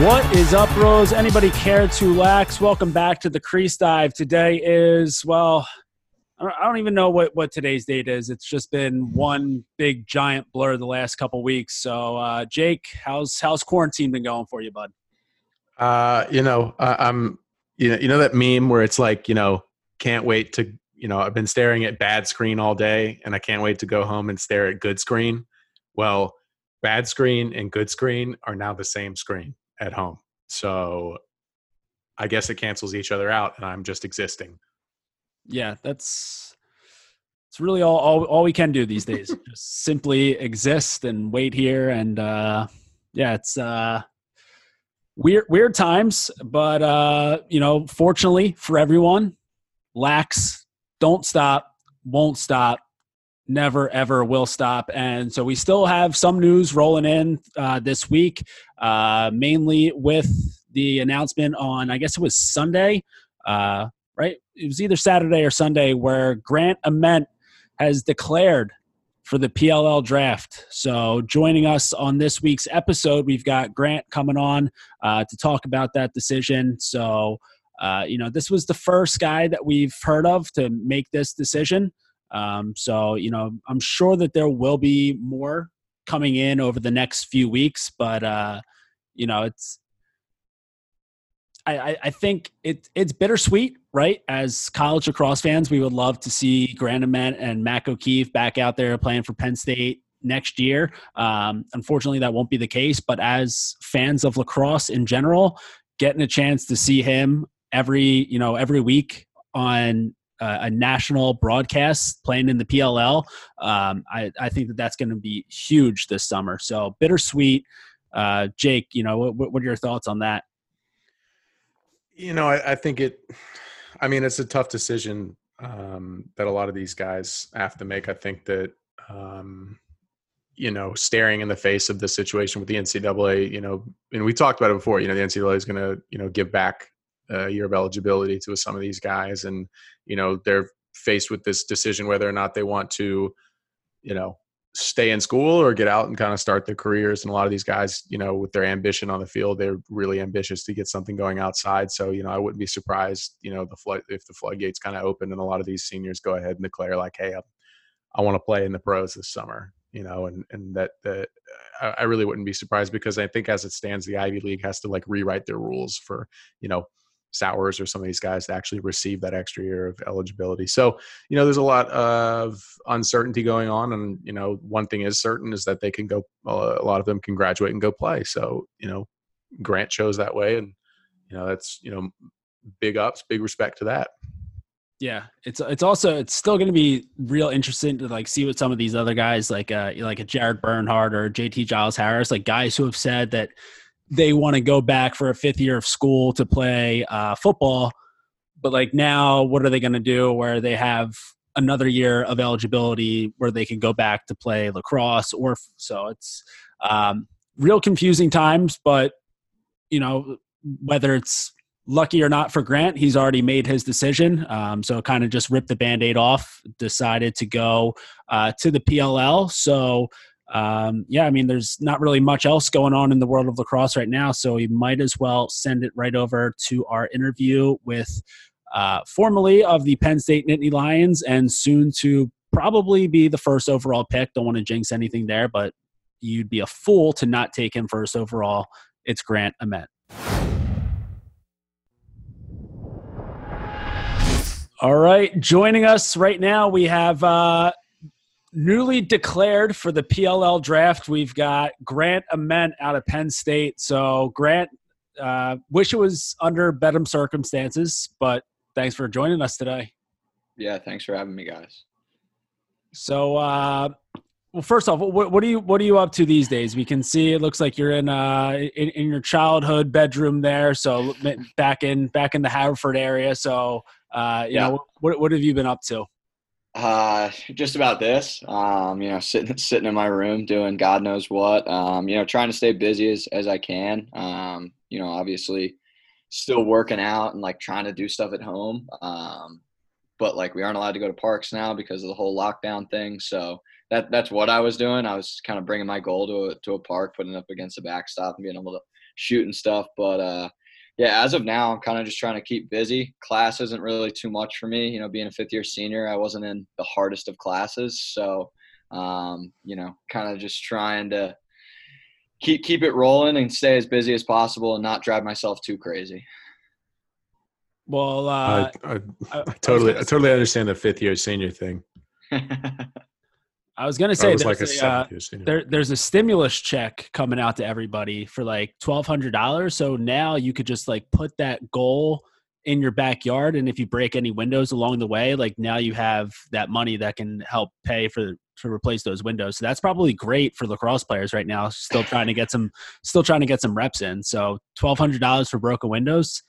What is up, Rose? Anybody care to lax? Welcome back to the Crease Dive. Today is, well, I don't even know what, what today's date is. It's just been one big giant blur the last couple weeks. So, uh, Jake, how's how's quarantine been going for you, bud? Uh, you know, I'm you know you know that meme where it's like you know can't wait to you know I've been staring at bad screen all day and I can't wait to go home and stare at good screen. Well, bad screen and good screen are now the same screen at home. So I guess it cancels each other out and I'm just existing yeah, that's it's really all, all all we can do these days. Just simply exist and wait here, and uh, yeah, it's uh, weird weird times, but uh, you know, fortunately for everyone, lax, don't stop, won't stop, never ever will stop. And so we still have some news rolling in uh, this week, uh, mainly with the announcement on I guess it was Sunday. Uh, right? It was either Saturday or Sunday where Grant Ament has declared for the PLL draft. So, joining us on this week's episode, we've got Grant coming on uh, to talk about that decision. So, uh, you know, this was the first guy that we've heard of to make this decision. Um, so, you know, I'm sure that there will be more coming in over the next few weeks, but, uh, you know, it's I, I think it, it's bittersweet, right? As college lacrosse fans, we would love to see Grant Ament and Mac O'Keefe back out there playing for Penn State next year. Um, unfortunately, that won't be the case. But as fans of lacrosse in general, getting a chance to see him every you know every week on a national broadcast playing in the PLL, um, I, I think that that's going to be huge this summer. So bittersweet. Uh, Jake, you know, what, what are your thoughts on that? You know, I, I think it. I mean, it's a tough decision um, that a lot of these guys have to make. I think that um, you know, staring in the face of the situation with the NCAA, you know, and we talked about it before. You know, the NCAA is going to you know give back a year of eligibility to some of these guys, and you know they're faced with this decision whether or not they want to, you know, stay in school or get out and kind of start their careers. And a lot of these guys, you know, with their ambition on the field, they're really ambitious to get something going outside. So, you know, I wouldn't be surprised, you know, the flood if the floodgates kind of open and a lot of these seniors go ahead and declare like, hey, I, I want to play in the pros this summer. You know, and and that that I really wouldn't be surprised because I think as it stands, the Ivy League has to like rewrite their rules for you know Sowers or some of these guys to actually receive that extra year of eligibility. So, you know, there's a lot of uncertainty going on. And, you know, one thing is certain is that they can go, a lot of them can graduate and go play. So, you know, Grant chose that way. And, you know, that's, you know, big ups, big respect to that. Yeah, it's it's also it's still going to be real interesting to like see what some of these other guys like uh like a Jared Bernhardt or JT Giles Harris, like guys who have said that they want to go back for a fifth year of school to play uh, football. But like now, what are they going to do where they have another year of eligibility where they can go back to play lacrosse or so it's um, real confusing times. But you know whether it's lucky or not for Grant, he's already made his decision. Um, so kind of just ripped the band aid off, decided to go uh, to the PLL. So um, yeah, I mean, there's not really much else going on in the world of lacrosse right now, so we might as well send it right over to our interview with uh, formerly of the Penn State Nittany Lions and soon to probably be the first overall pick. Don't want to jinx anything there, but you'd be a fool to not take him first overall. It's Grant Ament. All right, joining us right now, we have uh, newly declared for the PLL draft, we've got Grant Ament out of Penn State. So, Grant, uh, wish it was under better circumstances, but thanks for joining us today. Yeah, thanks for having me, guys. So, uh, well, first off, what, what, are you what are you up to these days? We can see it looks like you're in uh in, in your childhood bedroom there. So back in back in the Haverford area. So, uh, you yeah. know, what what have you been up to? Uh, just about this. Um, you know, sitting sitting in my room doing God knows what. Um, you know, trying to stay busy as as I can. Um, you know, obviously, still working out and like trying to do stuff at home. Um, but like we aren't allowed to go to parks now because of the whole lockdown thing. So that that's what I was doing. I was kind of bringing my goal to a, to a park, putting it up against the backstop and being able to shoot and stuff. But uh, yeah, as of now, I'm kind of just trying to keep busy. Class isn't really too much for me. You know, being a fifth year senior, I wasn't in the hardest of classes, so um, you know, kind of just trying to keep keep it rolling and stay as busy as possible and not drive myself too crazy. Well, uh, I, I, I, totally, I totally understand the fifth year senior thing. I was gonna say like a, uh, there, there's a stimulus check coming out to everybody for like twelve hundred dollars. So now you could just like put that goal in your backyard, and if you break any windows along the way, like now you have that money that can help pay for to replace those windows. So that's probably great for lacrosse players right now. Still trying to get some, still trying to get some reps in. So twelve hundred dollars for broken windows.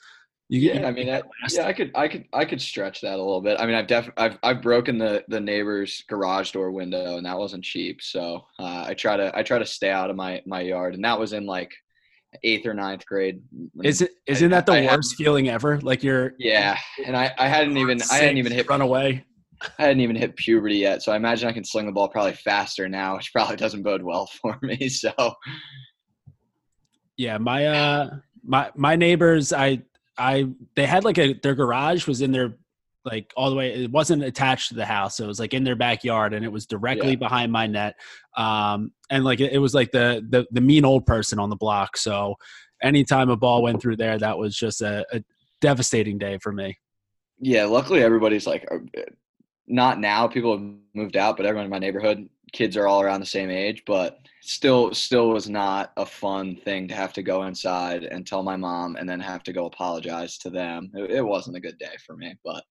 You, yeah, I mean, that, yeah, I could, I could, I could stretch that a little bit. I mean, I've def, I've, I've broken the the neighbor's garage door window, and that wasn't cheap. So uh, I try to, I try to stay out of my my yard, and that was in like eighth or ninth grade. Is it? Isn't that the I worst had, feeling ever? Like you're. Yeah, and I, I hadn't even, I hadn't even hit run away. I hadn't even hit puberty yet, so I imagine I can sling the ball probably faster now, which probably doesn't bode well for me. So. Yeah, my uh, my my neighbors, I I they had like a their garage was in their like all the way it wasn't attached to the house so it was like in their backyard and it was directly yeah. behind my net um and like it, it, was like the, the the mean old person on the block so anytime a ball went through there that was just a, a devastating day for me yeah luckily everybody's like uh, not now people have moved out but everyone in my neighborhood kids are all around the same age but still still was not a fun thing to have to go inside and tell my mom and then have to go apologize to them. It, it wasn't a good day for me but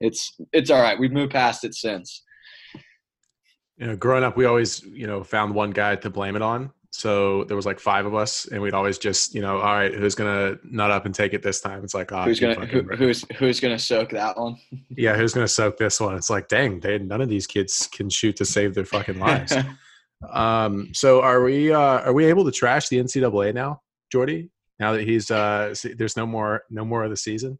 it's it's all right. We've moved past it since. You know growing up we always you know found one guy to blame it on so there was like five of us and we'd always just you know all right who's gonna nut up and take it this time it's like oh, who's gonna who, who's who's gonna soak that one yeah who's gonna soak this one it's like dang they none of these kids can shoot to save their fucking lives Um, so are we uh, are we able to trash the NCAA now, Jordy? Now that he's uh, there's no more no more of the season.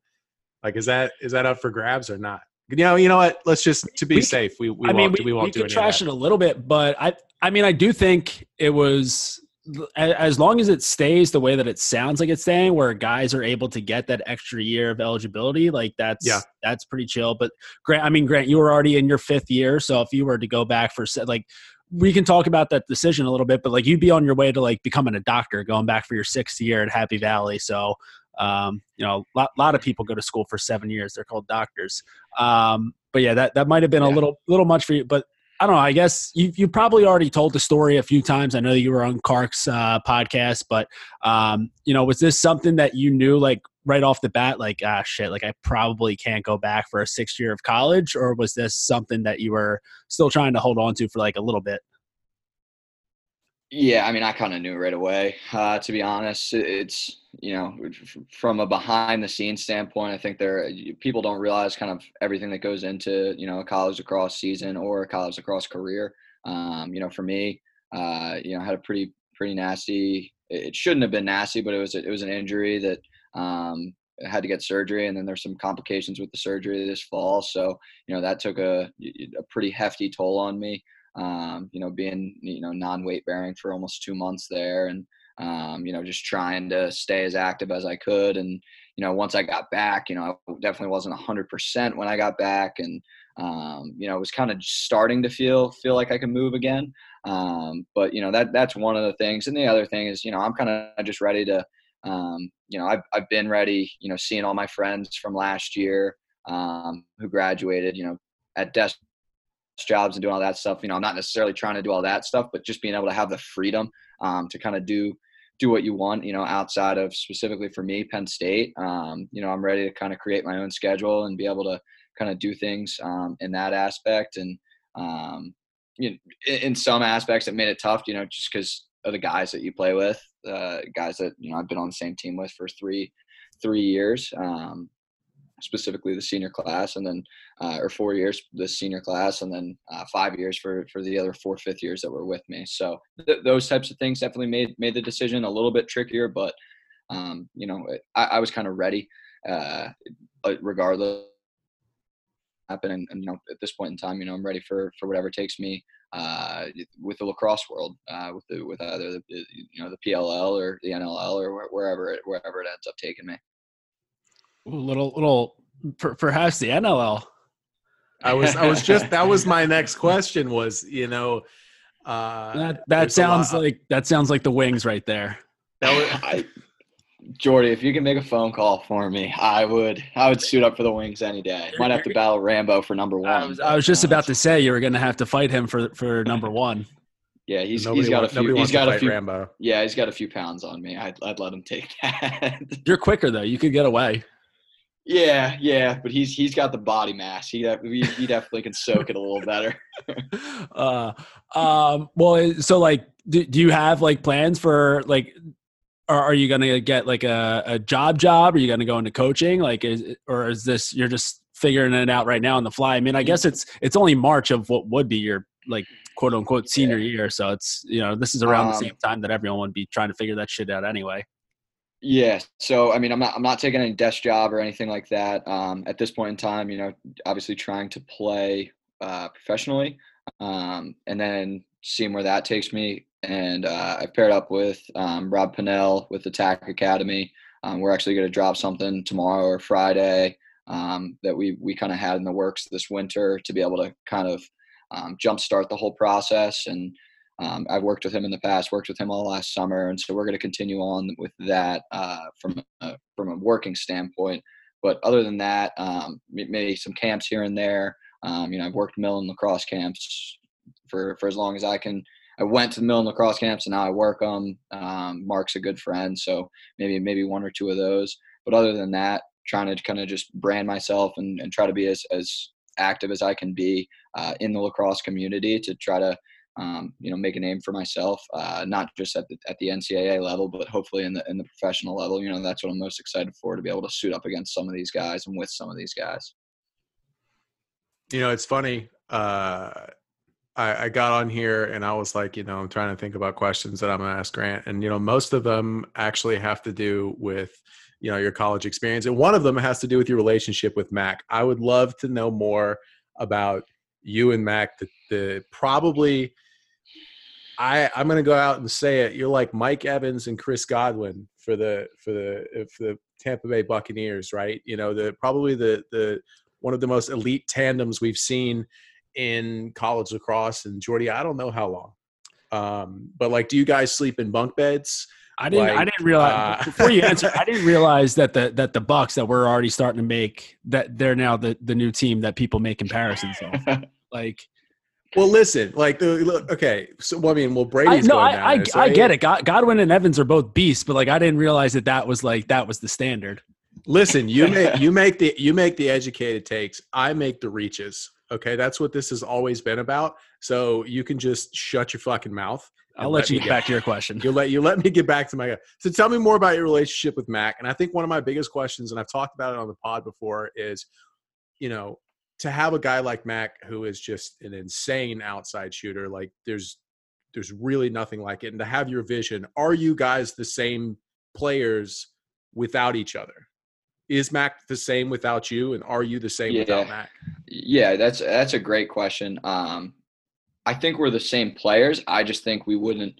Like, is that is that up for grabs or not? You know, you know what? Let's just to be we, safe. We, we I won't, mean, we, we won't we do could trash it a little bit, but I I mean, I do think it was as long as it stays the way that it sounds like it's staying, where guys are able to get that extra year of eligibility, like that's yeah. that's pretty chill. But Grant, I mean, Grant, you were already in your fifth year, so if you were to go back for like we can talk about that decision a little bit, but like you'd be on your way to like becoming a doctor, going back for your sixth year at Happy Valley. So, um, you know, a lot, lot, of people go to school for seven years. They're called doctors. Um, but yeah, that, that might have been yeah. a little, little much for you, but I don't know. I guess you you probably already told the story a few times. I know you were on Clark's uh, podcast, but um, you know, was this something that you knew like right off the bat, like ah shit, like I probably can't go back for a sixth year of college, or was this something that you were still trying to hold on to for like a little bit? Yeah, I mean, I kind of knew right away. Uh, to be honest, it's you know, from a behind the scenes standpoint, I think there people don't realize kind of everything that goes into you know a college lacrosse season or a college lacrosse career. Um, you know, for me, uh, you know, I had a pretty pretty nasty. It shouldn't have been nasty, but it was it was an injury that um, had to get surgery, and then there's some complications with the surgery this fall. So you know that took a a pretty hefty toll on me um, you know, being, you know, non weight bearing for almost two months there and, um, you know, just trying to stay as active as I could. And, you know, once I got back, you know, I definitely wasn't hundred percent when I got back and, um, you know, it was kind of starting to feel, feel like I could move again. Um, but you know, that, that's one of the things. And the other thing is, you know, I'm kind of just ready to, um, you know, I've, I've been ready, you know, seeing all my friends from last year, um, who graduated, you know, at desk jobs and doing all that stuff. You know, I'm not necessarily trying to do all that stuff, but just being able to have the freedom um, to kind of do do what you want. You know, outside of specifically for me, Penn State. Um, you know, I'm ready to kind of create my own schedule and be able to kind of do things um, in that aspect. And um, you know, in some aspects, it made it tough. You know, just because of the guys that you play with, uh, guys that you know I've been on the same team with for three three years. Um, specifically the senior class, and then uh, or four years the senior class, and then uh, five years for for the other four fifth years that were with me. So th- those types of things definitely made made the decision a little bit trickier, but um, you know I, I, was kind of ready uh, regardless happen and, and, you know at this point in time you know i'm ready for for whatever takes me uh, with the lacrosse world, uh, with the with either the you know the PLL or the NLL or wherever it wherever it ends up taking me. Ooh, little little perhaps the NLL. I was I was just that was my next question was you know uh, that that sounds like that sounds like the wings right there. That was, I, Jordy, if you can make a phone call for me, I would. I would suit up for the Wings any day. Might have to battle Rambo for number one. I was, I was just about to say you were going to have to fight him for for number one. Yeah, he's he's got wants, a few. He's got a few. Rambo. Yeah, he's got a few pounds on me. I'd I'd let him take that. You're quicker though. You could get away. Yeah, yeah, but he's he's got the body mass. He he definitely can soak it a little better. uh, um, well, so like, do, do you have like plans for like or are you going to get like a, a job job? Are you going to go into coaching? Like, is, or is this, you're just figuring it out right now on the fly? I mean, I guess it's, it's only March of what would be your like quote unquote senior yeah. year. So it's, you know, this is around um, the same time that everyone would be trying to figure that shit out anyway. Yeah. So, I mean, I'm not, I'm not taking any desk job or anything like that. Um, at this point in time, you know, obviously trying to play uh, professionally um, and then seeing where that takes me and uh, I've paired up with um, Rob Pannell with Attack Academy. Um, we're actually going to drop something tomorrow or Friday um, that we we kind of had in the works this winter to be able to kind of um, jumpstart the whole process. And um, I've worked with him in the past, worked with him all last summer, and so we're going to continue on with that uh, from a, from a working standpoint. But other than that, um, maybe some camps here and there. you know, I've worked Millon lacrosse camps for for as long as I can I went to the Millon lacrosse camps and now I work them. Um, Mark's a good friend, so maybe maybe one or two of those. But other than that, trying to kind of just brand myself and, and try to be as, as active as I can be uh, in the lacrosse community to try to um, you know make a name for myself, uh, not just at the at the NCAA level, but hopefully in the in the professional level. You know that's what I'm most excited for to be able to suit up against some of these guys and with some of these guys. You know, it's funny. Uh, I, I, got on here and I was like, you know, I'm trying to think about questions that I'm going to ask Grant, and you know, most of them actually have to do with you know your college experience, and one of them has to do with your relationship with Mac. I would love to know more about you and Mac. The, the probably, I I'm going to go out and say it. You're like Mike Evans and Chris Godwin for the for the for the Tampa Bay Buccaneers, right? You know, the probably the the one of the most elite tandems we've seen in college lacrosse and Jordy, I don't know how long. Um, but like, do you guys sleep in bunk beds? I didn't. Like, I didn't realize uh, before you answer. I didn't realize that the that the Bucs that we're already starting to make that they're now the the new team that people make comparisons of. like, well, listen, like the look, okay. So well, I mean, well, Brady's I, no, going I, I, I get it. God, Godwin and Evans are both beasts, but like I didn't realize that that was like that was the standard. Listen, you make you make the you make the educated takes. I make the reaches. Okay, that's what this has always been about. So you can just shut your fucking mouth. I'll let, let you get back to your question. You let you let me get back to my. So tell me more about your relationship with Mac. And I think one of my biggest questions, and I've talked about it on the pod before, is, you know, to have a guy like Mac who is just an insane outside shooter. Like there's there's really nothing like it. And to have your vision, are you guys the same players without each other? is Mac the same without you, and are you the same yeah. without Mac? Yeah, that's that's a great question. Um, I think we're the same players. I just think we wouldn't.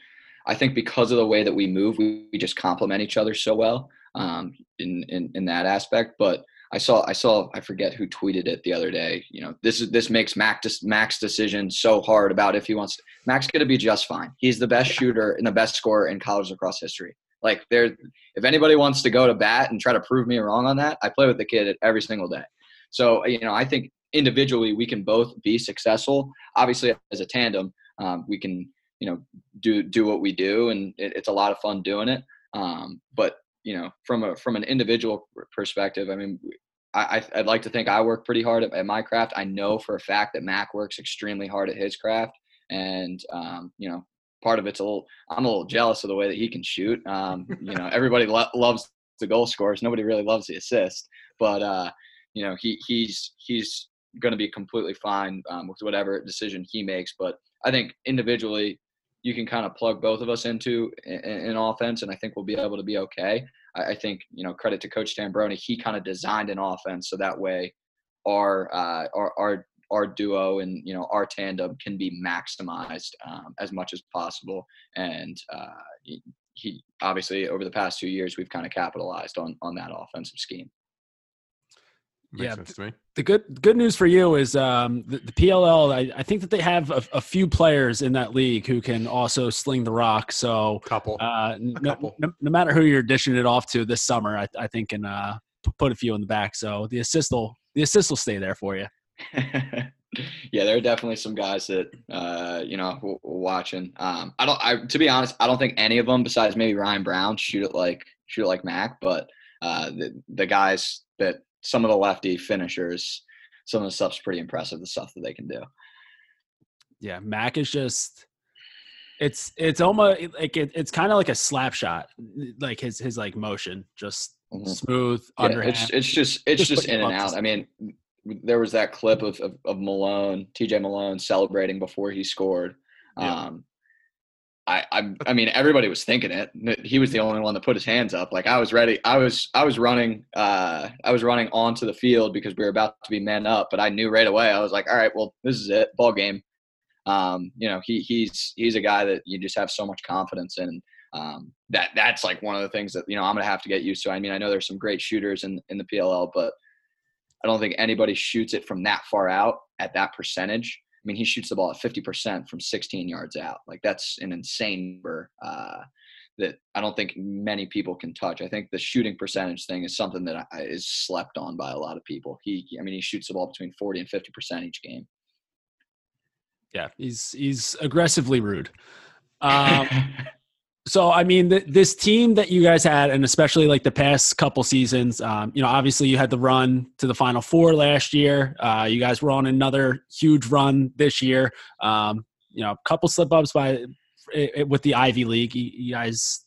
I think because of the way that we move, we, we just complement each other so well um, in, in in that aspect. But I saw I saw I forget who tweeted it the other day. You know, this is this makes Mac Mac's decision so hard about if he wants. To, Mac's going to be just fine. He's the best shooter and the best scorer in college lacrosse history. Like there, if anybody wants to go to bat and try to prove me wrong on that, I play with the kid every single day. So you know, I think individually we can both be successful. Obviously, as a tandem, um, we can you know do do what we do, and it, it's a lot of fun doing it. Um, but you know, from a from an individual perspective, I mean, I, would like to think I work pretty hard at, at, my craft. I know for a fact that Mac works extremely hard at his craft, and um, you know, part of it's a little I'm a little jealous of the way that he can shoot. Um, you know, everybody lo- loves the goal scores. Nobody really loves the assist, but uh, you know, he he's he's going to be completely fine um, with whatever decision he makes. But I think individually, you can kind of plug both of us into an offense, and I think we'll be able to be okay. I, I think you know, credit to Coach Tambroni, he kind of designed an offense so that way our uh, our, our our duo and you know our tandem can be maximized um, as much as possible. And uh, he, he obviously over the past two years we've kind of capitalized on on that offensive scheme. Makes Yeah, sense to me. The good good news for you is um, the, the PLL. I, I think that they have a, a few players in that league who can also sling the rock. So Couple. uh, no, couple. no, no matter who you're dishing it off to this summer, I, I think can uh, put a few in the back. So the assist will the assist will stay there for you. yeah, there are definitely some guys that uh, you know w- watching. Um, I don't. I to be honest, I don't think any of them besides maybe Ryan Brown shoot it like shoot it like Mac. But uh, the the guys that some of the lefty finishers, some of the stuff's pretty impressive. The stuff that they can do. Yeah, Mac is just it's it's almost like it, it's kind of like a slap shot, like his his like motion, just Mhm. smooth Yeah, underhand. it's it's just it's Just just, in and out. I mean, there was that clip of of, of Malone, T.J. Malone celebrating before he scored. Yeah. Um, I, I I mean, everybody was thinking it. He was the only one that put his hands up. Like I was ready. I was I was running. Uh, I was running onto the field because we were about to be men up. But I knew right away. I was like, all right, well, this is it, ball game. Um, you know, he he's he's a guy that you just have so much confidence in. Um, that that's like one of the things that you know I'm gonna have to get used to. I mean, I know there's some great shooters in in the PLL, but I don't think anybody shoots it from that far out at that percentage. I mean, he shoots the ball at 50% from 16 yards out. Like that's an insane number uh, that I don't think many people can touch. I think the shooting percentage thing is something that I, is slept on by a lot of people. He, I mean, he shoots the ball between 40 and 50% each game. yeah, he's he's aggressively rude. Um, so I mean, th- this team that you guys had, and especially like the past couple seasons, um, you know, obviously you had the run to the Final Four last year. Uh, you guys were on another huge run this year. Um, you know, a couple slip ups by it, it- with the Ivy League. You, you guys.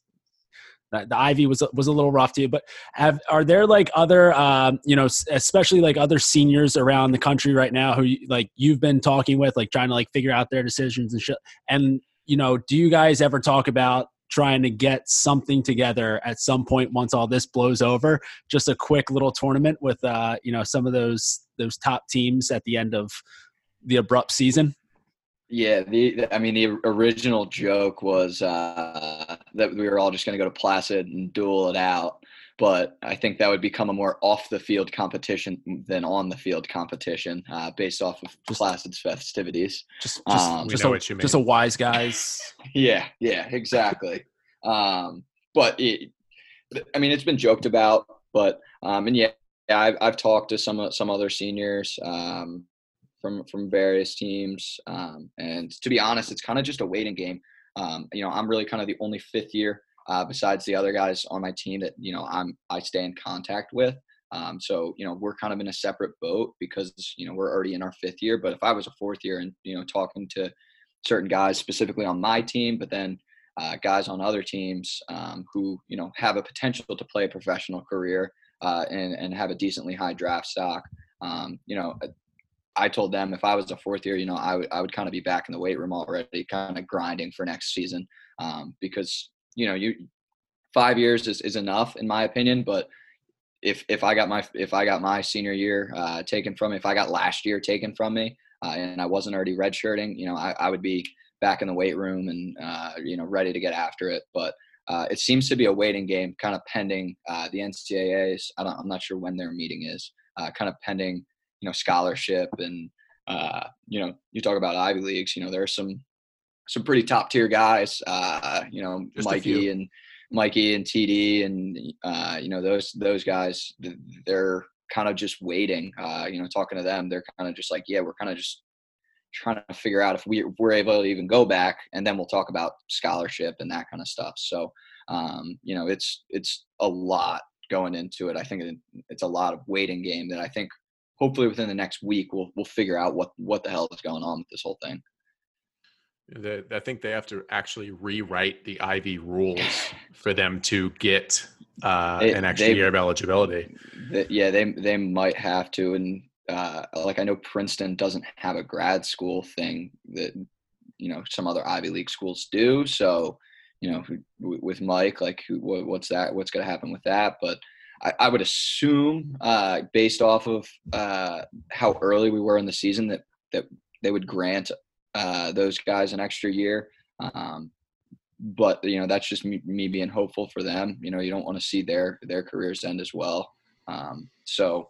The the Ivy was was a little rough to you, but have are there like other um, you know especially like other seniors around the country right now who like you've been talking with like trying to like figure out their decisions and shit and you know do you guys ever talk about trying to get something together at some point once all this blows over. Just a quick little tournament with uh you know some of those those top teams at the end of the abrupt season. Yeah, the I mean the original joke was uh, that we were all just going to go to Placid and duel it out, but I think that would become a more off the field competition than on the field competition uh, based off of Just- Placid's festivities. just just, Um, just, know a, what you just a wise guys Yeah, yeah, exactly. um, but it, I mean, it's been joked about, but um, and yeah, yeah, I've I've talked to some some other seniors um, from from various teams, um, and to be honest, it's kind of just a waiting game. Um, you know, I'm really kind of the only fifth year uh, besides the other guys on my team that you know I'm I stay in contact with. Um, so you know we're kind of in a separate boat because you know we're already in our fifth year. But if I was a fourth year and you know talking to certain guys specifically on my team, but then uh, guys on other teams um, who you know have a potential to play a professional career uh, and and have a decently high draft stock. Um, you know, I told them if I was a fourth year, you know, I would I would kind of be back in the weight room already, kind of grinding for next season um, because you know you five years is, is enough in my opinion, but if if I got my if I got my senior year uh, taken from me, if I got last year taken from me, uh, and I wasn't already redshirting, you know, I, I would be back in the weight room and uh, you know ready to get after it. But uh, it seems to be a waiting game, kind of pending uh, the NCAA's. I don't, I'm not sure when their meeting is. Uh, kind of pending, you know, scholarship and uh, you know, you talk about Ivy leagues. You know, there are some some pretty top tier guys. Uh, you know, Just Mikey and Mikey and TD and uh, you know those those guys. They're kind of just waiting. Uh, you know, talking to them, they're kind of just like, yeah, we're kind of just trying to figure out if we, we're able to even go back, and then we'll talk about scholarship and that kind of stuff. So, um, you know, it's it's a lot going into it. I think it's a lot of waiting game that I think hopefully within the next week we'll we'll figure out what what the hell is going on with this whole thing. The, I think they have to actually rewrite the Ivy rules for them to get uh, They- an extra they- year of eligibility. Yeah, they they might have to, and uh, like I know Princeton doesn't have a grad school thing that you know some other Ivy League schools do. So you know, with Mike, like what's that? What's going to happen with that? But I, I would assume, uh, based off of uh, how early we were in the season, that that they would grant uh, those guys an extra year. Um, but you know that's just me, me, being hopeful for them. You know, you don't want to see their their careers end as well. Um, so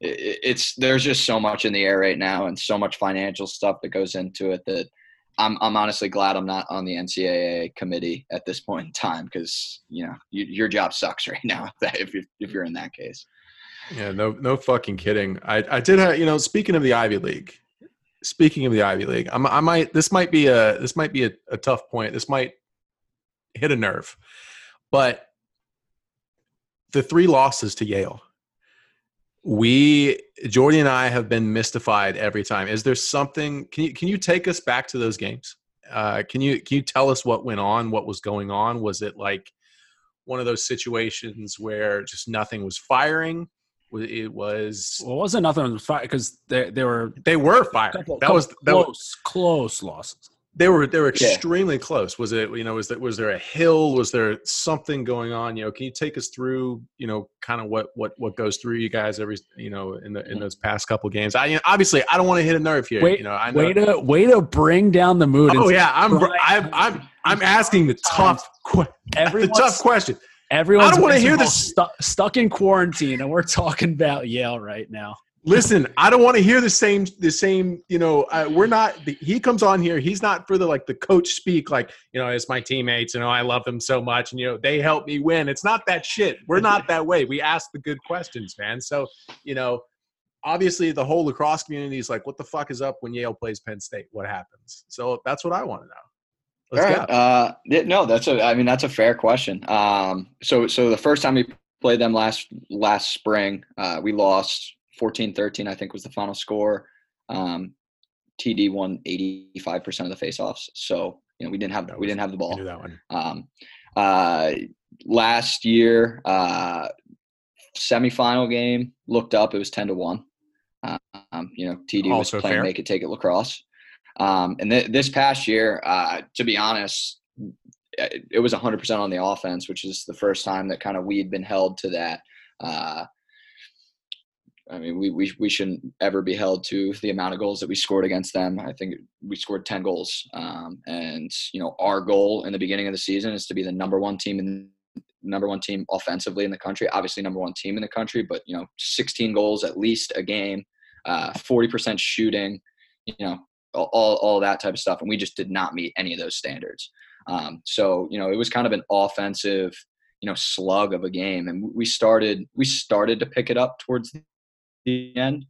it, it's there's just so much in the air right now, and so much financial stuff that goes into it that I'm I'm honestly glad I'm not on the NCAA committee at this point in time because you know you, your job sucks right now if you if you're in that case. Yeah, no no fucking kidding. I I did have you know speaking of the Ivy League, speaking of the Ivy League, I'm, i might this might be a this might be a, a tough point. This might hit a nerve, but the three losses to Yale we Jordy and I have been mystified every time. Is there something? Can you can you take us back to those games? Uh, can you can you tell us what went on? What was going on? Was it like one of those situations where just nothing was firing? It was. Well, it wasn't nothing was firing because they they were they were firing. Couple, that couple was that close was, close losses. They were they were extremely yeah. close. Was it you know was that was there a hill? Was there something going on? You know, can you take us through you know kind of what what what goes through you guys every you know in the in those past couple games? I you know, obviously I don't want to hit a nerve here. Wait, you know, I know. way to way to bring down the mood. Oh yeah, I'm I'm I'm I'm asking the tough the tough question. Everyone's I don't want to hear this stu- stuck in quarantine, and we're talking about Yale right now. Listen, I don't want to hear the same the same. You know, uh, we're not. He comes on here. He's not for the like the coach speak. Like you know, it's my teammates. You know, I love them so much, and you know, they help me win. It's not that shit. We're not that way. We ask the good questions, man. So you know, obviously, the whole lacrosse community is like, what the fuck is up when Yale plays Penn State? What happens? So that's what I want to know. Let's All right. Uh, no, that's a. I mean, that's a fair question. Um, so so the first time we played them last last spring, uh, we lost 14-13, I think was the final score. Um, TD won 85% of the faceoffs. So, you know, we didn't have, we didn't have the ball. that one. Um, uh, last year, uh, semifinal game looked up, it was 10 to one. Um, you know, TD also was playing fair. make it, take it lacrosse. Um, and th- this past year, uh, to be honest, it was 100% on the offense, which is the first time that kind of we'd been held to that. Uh, I mean, we, we, we shouldn't ever be held to the amount of goals that we scored against them. I think we scored 10 goals. Um, and, you know, our goal in the beginning of the season is to be the number one team in number one team offensively in the country, obviously number one team in the country, but, you know, 16 goals at least a game, uh, 40% shooting, you know, all, all that type of stuff. And we just did not meet any of those standards. Um, so, you know, it was kind of an offensive, you know, slug of a game. And we started, we started to pick it up towards the end.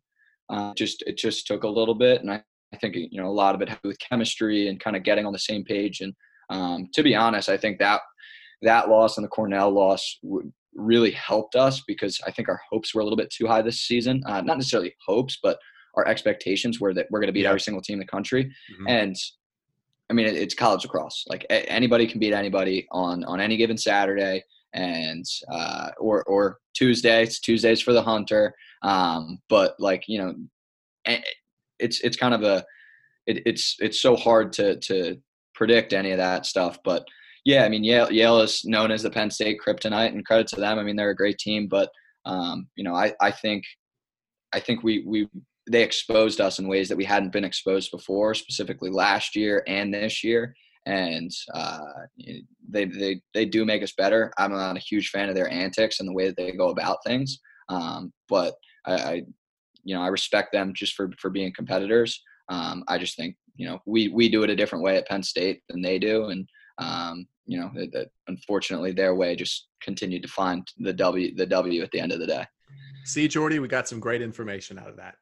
Uh, just it just took a little bit, and I, I think you know a lot of it had with chemistry and kind of getting on the same page. And um, to be honest, I think that that loss and the Cornell loss really helped us because I think our hopes were a little bit too high this season. Uh, not necessarily hopes, but our expectations were that we're going to beat yeah. every single team in the country. Mm-hmm. And I mean, it's college lacrosse. Like anybody can beat anybody on on any given Saturday and uh, or or Tuesday. It's Tuesdays for the hunter. Um, but like you know, it's it's kind of a it, it's it's so hard to to predict any of that stuff. But yeah, I mean Yale Yale is known as the Penn State kryptonite, and credit to them. I mean they're a great team, but um, you know I I think I think we we they exposed us in ways that we hadn't been exposed before, specifically last year and this year. And uh, they, they they do make us better. I'm not a huge fan of their antics and the way that they go about things, um, but I, I, you know, I respect them just for for being competitors. Um, I just think you know we we do it a different way at Penn State than they do, and um, you know unfortunately their way just continued to find the W the W at the end of the day. See, Jordy, we got some great information out of that.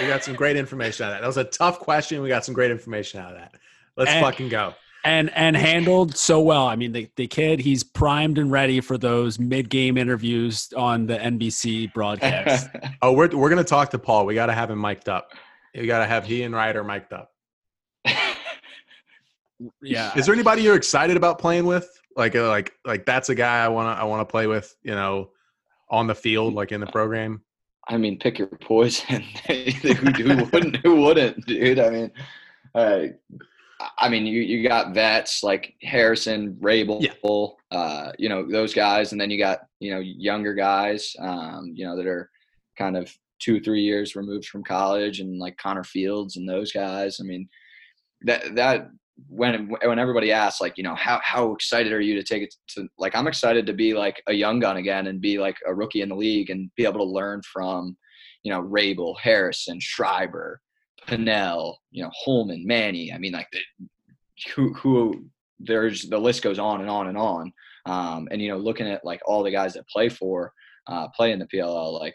We got some great information out of that. That was a tough question. We got some great information out of that. Let's and, fucking go and and handled so well. I mean, the, the kid he's primed and ready for those mid game interviews on the NBC broadcast. oh, we're we're gonna talk to Paul. We got to have him mic'd up. We got to have he and Ryder mic'd up. yeah. Is there anybody you're excited about playing with? Like uh, like like that's a guy I wanna I wanna play with. You know, on the field, like in the program. I mean, pick your poison. who, who wouldn't? Who wouldn't, dude? I mean, uh, I mean, you, you got vets like Harrison, Rabil, yeah. uh, you know, those guys. And then you got, you know, younger guys, um, you know, that are kind of two three years removed from college and like Connor Fields and those guys. I mean, that that when when everybody asks like you know how how excited are you to take it to like I'm excited to be like a young gun again and be like a rookie in the league and be able to learn from you know Rabil, Harrison, Schreiber, Pannell, you know Holman, Manny. I mean like the, who who there's the list goes on and on and on. Um, and you know looking at like all the guys that play for uh, play in the PLL like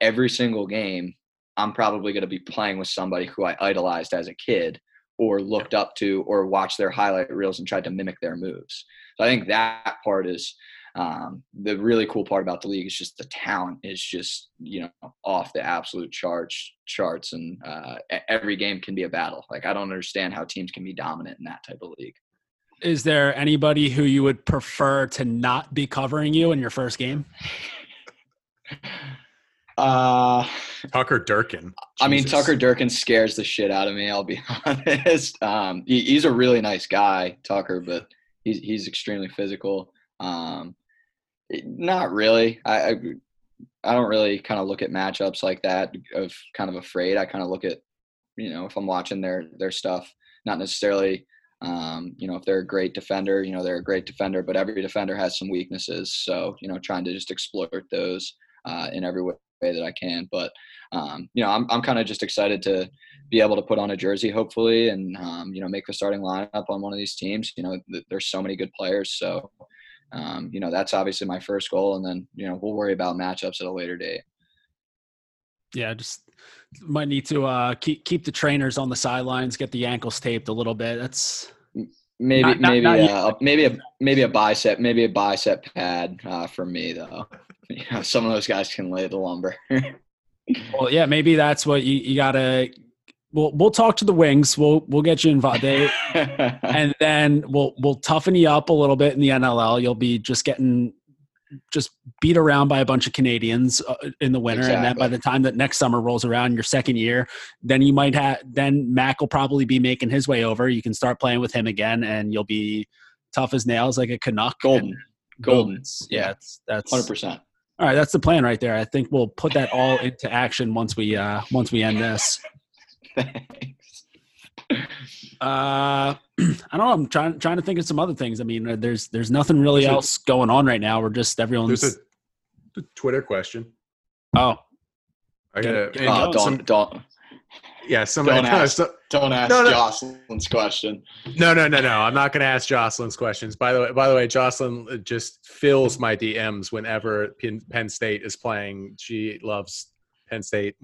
every single game I'm probably going to be playing with somebody who I idolized as a kid or looked up to or watched their highlight reels and tried to mimic their moves. So I think that part is um, the really cool part about the league is just the talent is just you know off the absolute charts charts and uh, every game can be a battle. Like I don't understand how teams can be dominant in that type of league. Is there anybody who you would prefer to not be covering you in your first game? Uh, Tucker Durkin. I mean, Tucker Durkin scares the shit out of me. I'll be honest. Um, he, he's a really nice guy, Tucker, but he's he's extremely physical. Um, not really. I, I I don't really kind of look at matchups like that of kind of afraid. I kind of look at, you know, if I'm watching their their stuff, not necessarily, um, you know, if they're a great defender, you know, they're a great defender, but every defender has some weaknesses. So, you know, trying to just exploit those uh, in every way way that I can. But um, you know, I'm I'm kind of just excited to be able to put on a jersey, hopefully, and um, you know, make the starting lineup on one of these teams. You know, th- there's so many good players, so um, you know, that's obviously my first goal, and then you know, we'll worry about matchups at a later date. Yeah, just might need to uh, keep keep the trainers on the sidelines, get the ankles taped a little bit. That's maybe not, maybe not, not uh, maybe a maybe a bicep maybe a bicep pad uh, for me though. you know, some of those guys can lay the lumber. well, yeah, maybe that's what you, you gotta. We'll we'll talk to the wings. We'll we'll get you involved, and then we'll we'll toughen you up a little bit in the NLL. You'll be just getting just beat around by a bunch of Canadians uh, in the winter, exactly. and then by the time that next summer rolls around, your second year, then you might have then Mac will probably be making his way over. You can start playing with him again, and you'll be tough as nails like a Canuck. Golden, golden. Yeah, that's that's hundred percent. All right, that's the plan right there. I think we'll put that all into action once we uh once we end this. Thanks. Uh, I don't know. I'm trying trying to think of some other things. I mean, uh, there's there's nothing really there's else a, going on right now. We're just everyone's. There's a, a Twitter question. Oh, I gotta. Oh, don't some, don't. Yeah, somebody. Don't ask, so, don't ask no, no. Jocelyn's question. No, no, no, no. I'm not going to ask Jocelyn's questions. By the way, by the way, Jocelyn just fills my DMs whenever Penn State is playing. She loves Penn State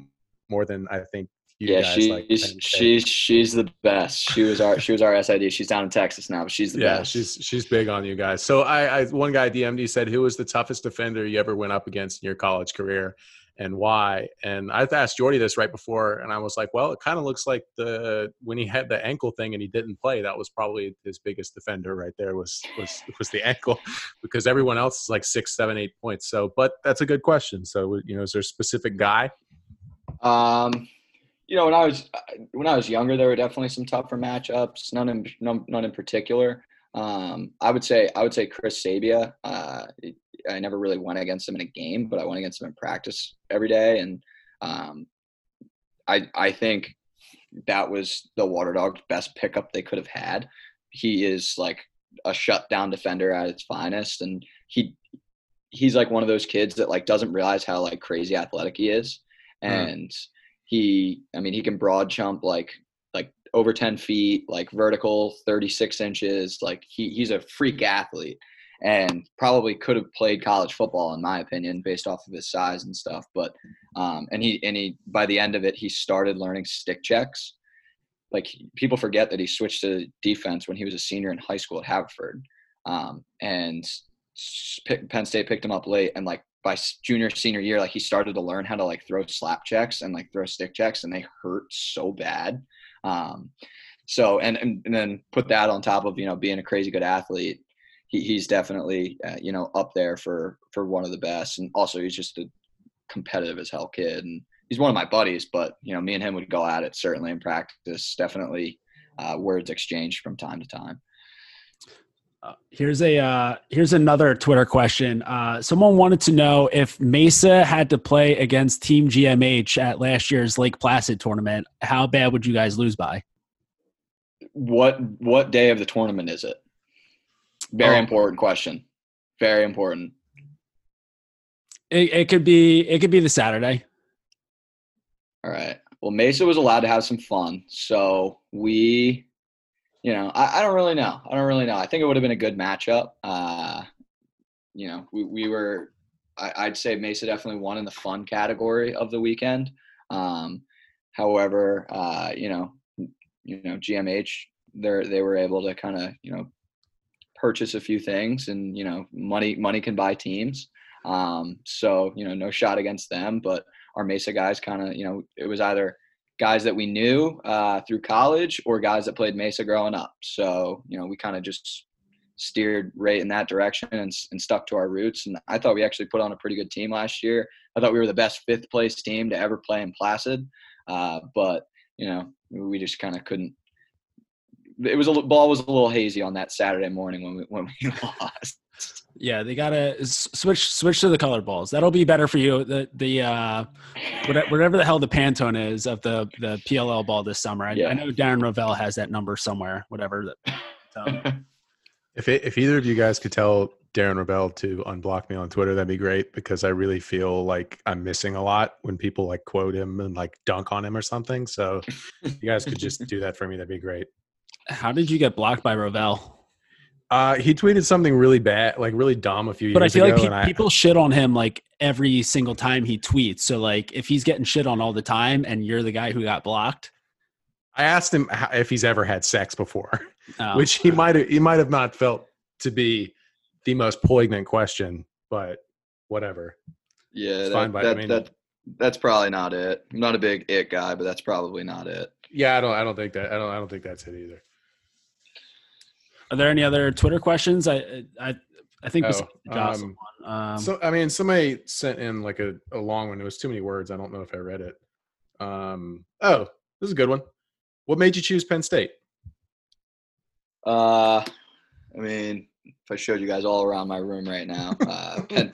more than I think yeah, she's like she's she's the best. She was our she was our SID. She's down in Texas now, but she's the yeah, best. she's she's big on you guys. So I, I one guy DMD said, "Who was the toughest defender you ever went up against in your college career?" And why. And I asked Jordy this right before, and I was like, well, it kind of looks like the when he had the ankle thing and he didn't play, that was probably his biggest defender right there was was was the ankle, because everyone else is like six, seven, eight points. So, but that's a good question. So, you know, is there a specific guy? Um, you know, when I was when I was younger, there were definitely some tougher matchups. None in none, none in particular. Um, I would say I would say Chris Sabia. Uh, I never really went against him in a game, but I went against him in practice every day, and um, I I think that was the Water Dogs' best pickup they could have had. He is like a shutdown defender at its finest, and he he's like one of those kids that like doesn't realize how like crazy athletic he is, and mm. he I mean he can broad jump like over 10 feet, like vertical 36 inches. Like he, he's a freak athlete and probably could have played college football in my opinion based off of his size and stuff but um, and he and he by the end of it he started learning stick checks like people forget that he switched to defense when he was a senior in high school at Haverford um, and Penn State picked him up late and like by junior senior year like he started to learn how to like throw slap checks and like throw stick checks and they hurt so bad um, so and, and then put that on top of you know being a crazy good athlete he, he's definitely uh, you know up there for for one of the best, and also he's just a competitive as hell kid, and he's one of my buddies. But you know, me and him would go at it certainly in practice. Definitely uh, words exchanged from time to time. Uh, here's a uh, here's another Twitter question. Uh, someone wanted to know if Mesa had to play against Team GMH at last year's Lake Placid tournament. How bad would you guys lose by? What what day of the tournament is it? Very Oh. important question. Very important. It, it could be it could be the Saturday. All right. Well, Mesa was allowed to have some fun, so we, you know, I, I don't really know. I don't really know. I think it would have been a good matchup. Uh, you know, we, we were, I, I'd say Mesa definitely won in the fun category of the weekend. Um, however, uh, you know, you know, GMH, they they were able to kind of, you know, purchase a few things, and you know, money money can buy teams. Um, so you know, no shot against them, but our Mesa guys kind of, you know, it was either guys that we knew uh, through college or guys that played Mesa growing up. So, you know, we kind of just steered right in that direction and, and stuck to our roots. And I thought we actually put on a pretty good team last year. I thought we were the best fifth place team to ever play in Placid. Uh, but, you know, we just kind of couldn't. It was a ball was a little hazy on that Saturday morning when we when we lost. Yeah, they gotta switch switch to the color balls. That'll be better for you. The the uh, whatever the hell the Pantone is of the the PLL ball this summer. I, Yeah. I know Darren Rovell has that number somewhere. Whatever. That, so, If it, if either of you guys could tell Darren Rovell to unblock me on Twitter, that'd be great because I really feel like I'm missing a lot when people like quote him and like dunk on him or something. So if you guys could just do that for me, that'd be great. how did you get blocked by Rovell? Uh, he tweeted something really bad, like really dumb a few But years ago. But I years feel like pe- and I, people shit on him like every single time he tweets. So like if he's getting shit on all the time and you're the guy who got blocked, I asked him how, if he's ever had sex before, oh, which he might have he might have not felt to be the most poignant question, but whatever. Yeah, It's that, fine, but I mean- that that's probably not it. I'm not a big it guy, but that's probably not it. Yeah, I don't I don't think that I don't I don't think that's it either. Are there any other Twitter questions? I I I think Oh, besides um, one. Um, So I mean, somebody sent in like a, a long one. It was too many words. I don't know if I read it. Um, oh, this is a good one. What made you choose Penn State? Uh, I mean, if I showed you guys all around my room right now, uh, Penn,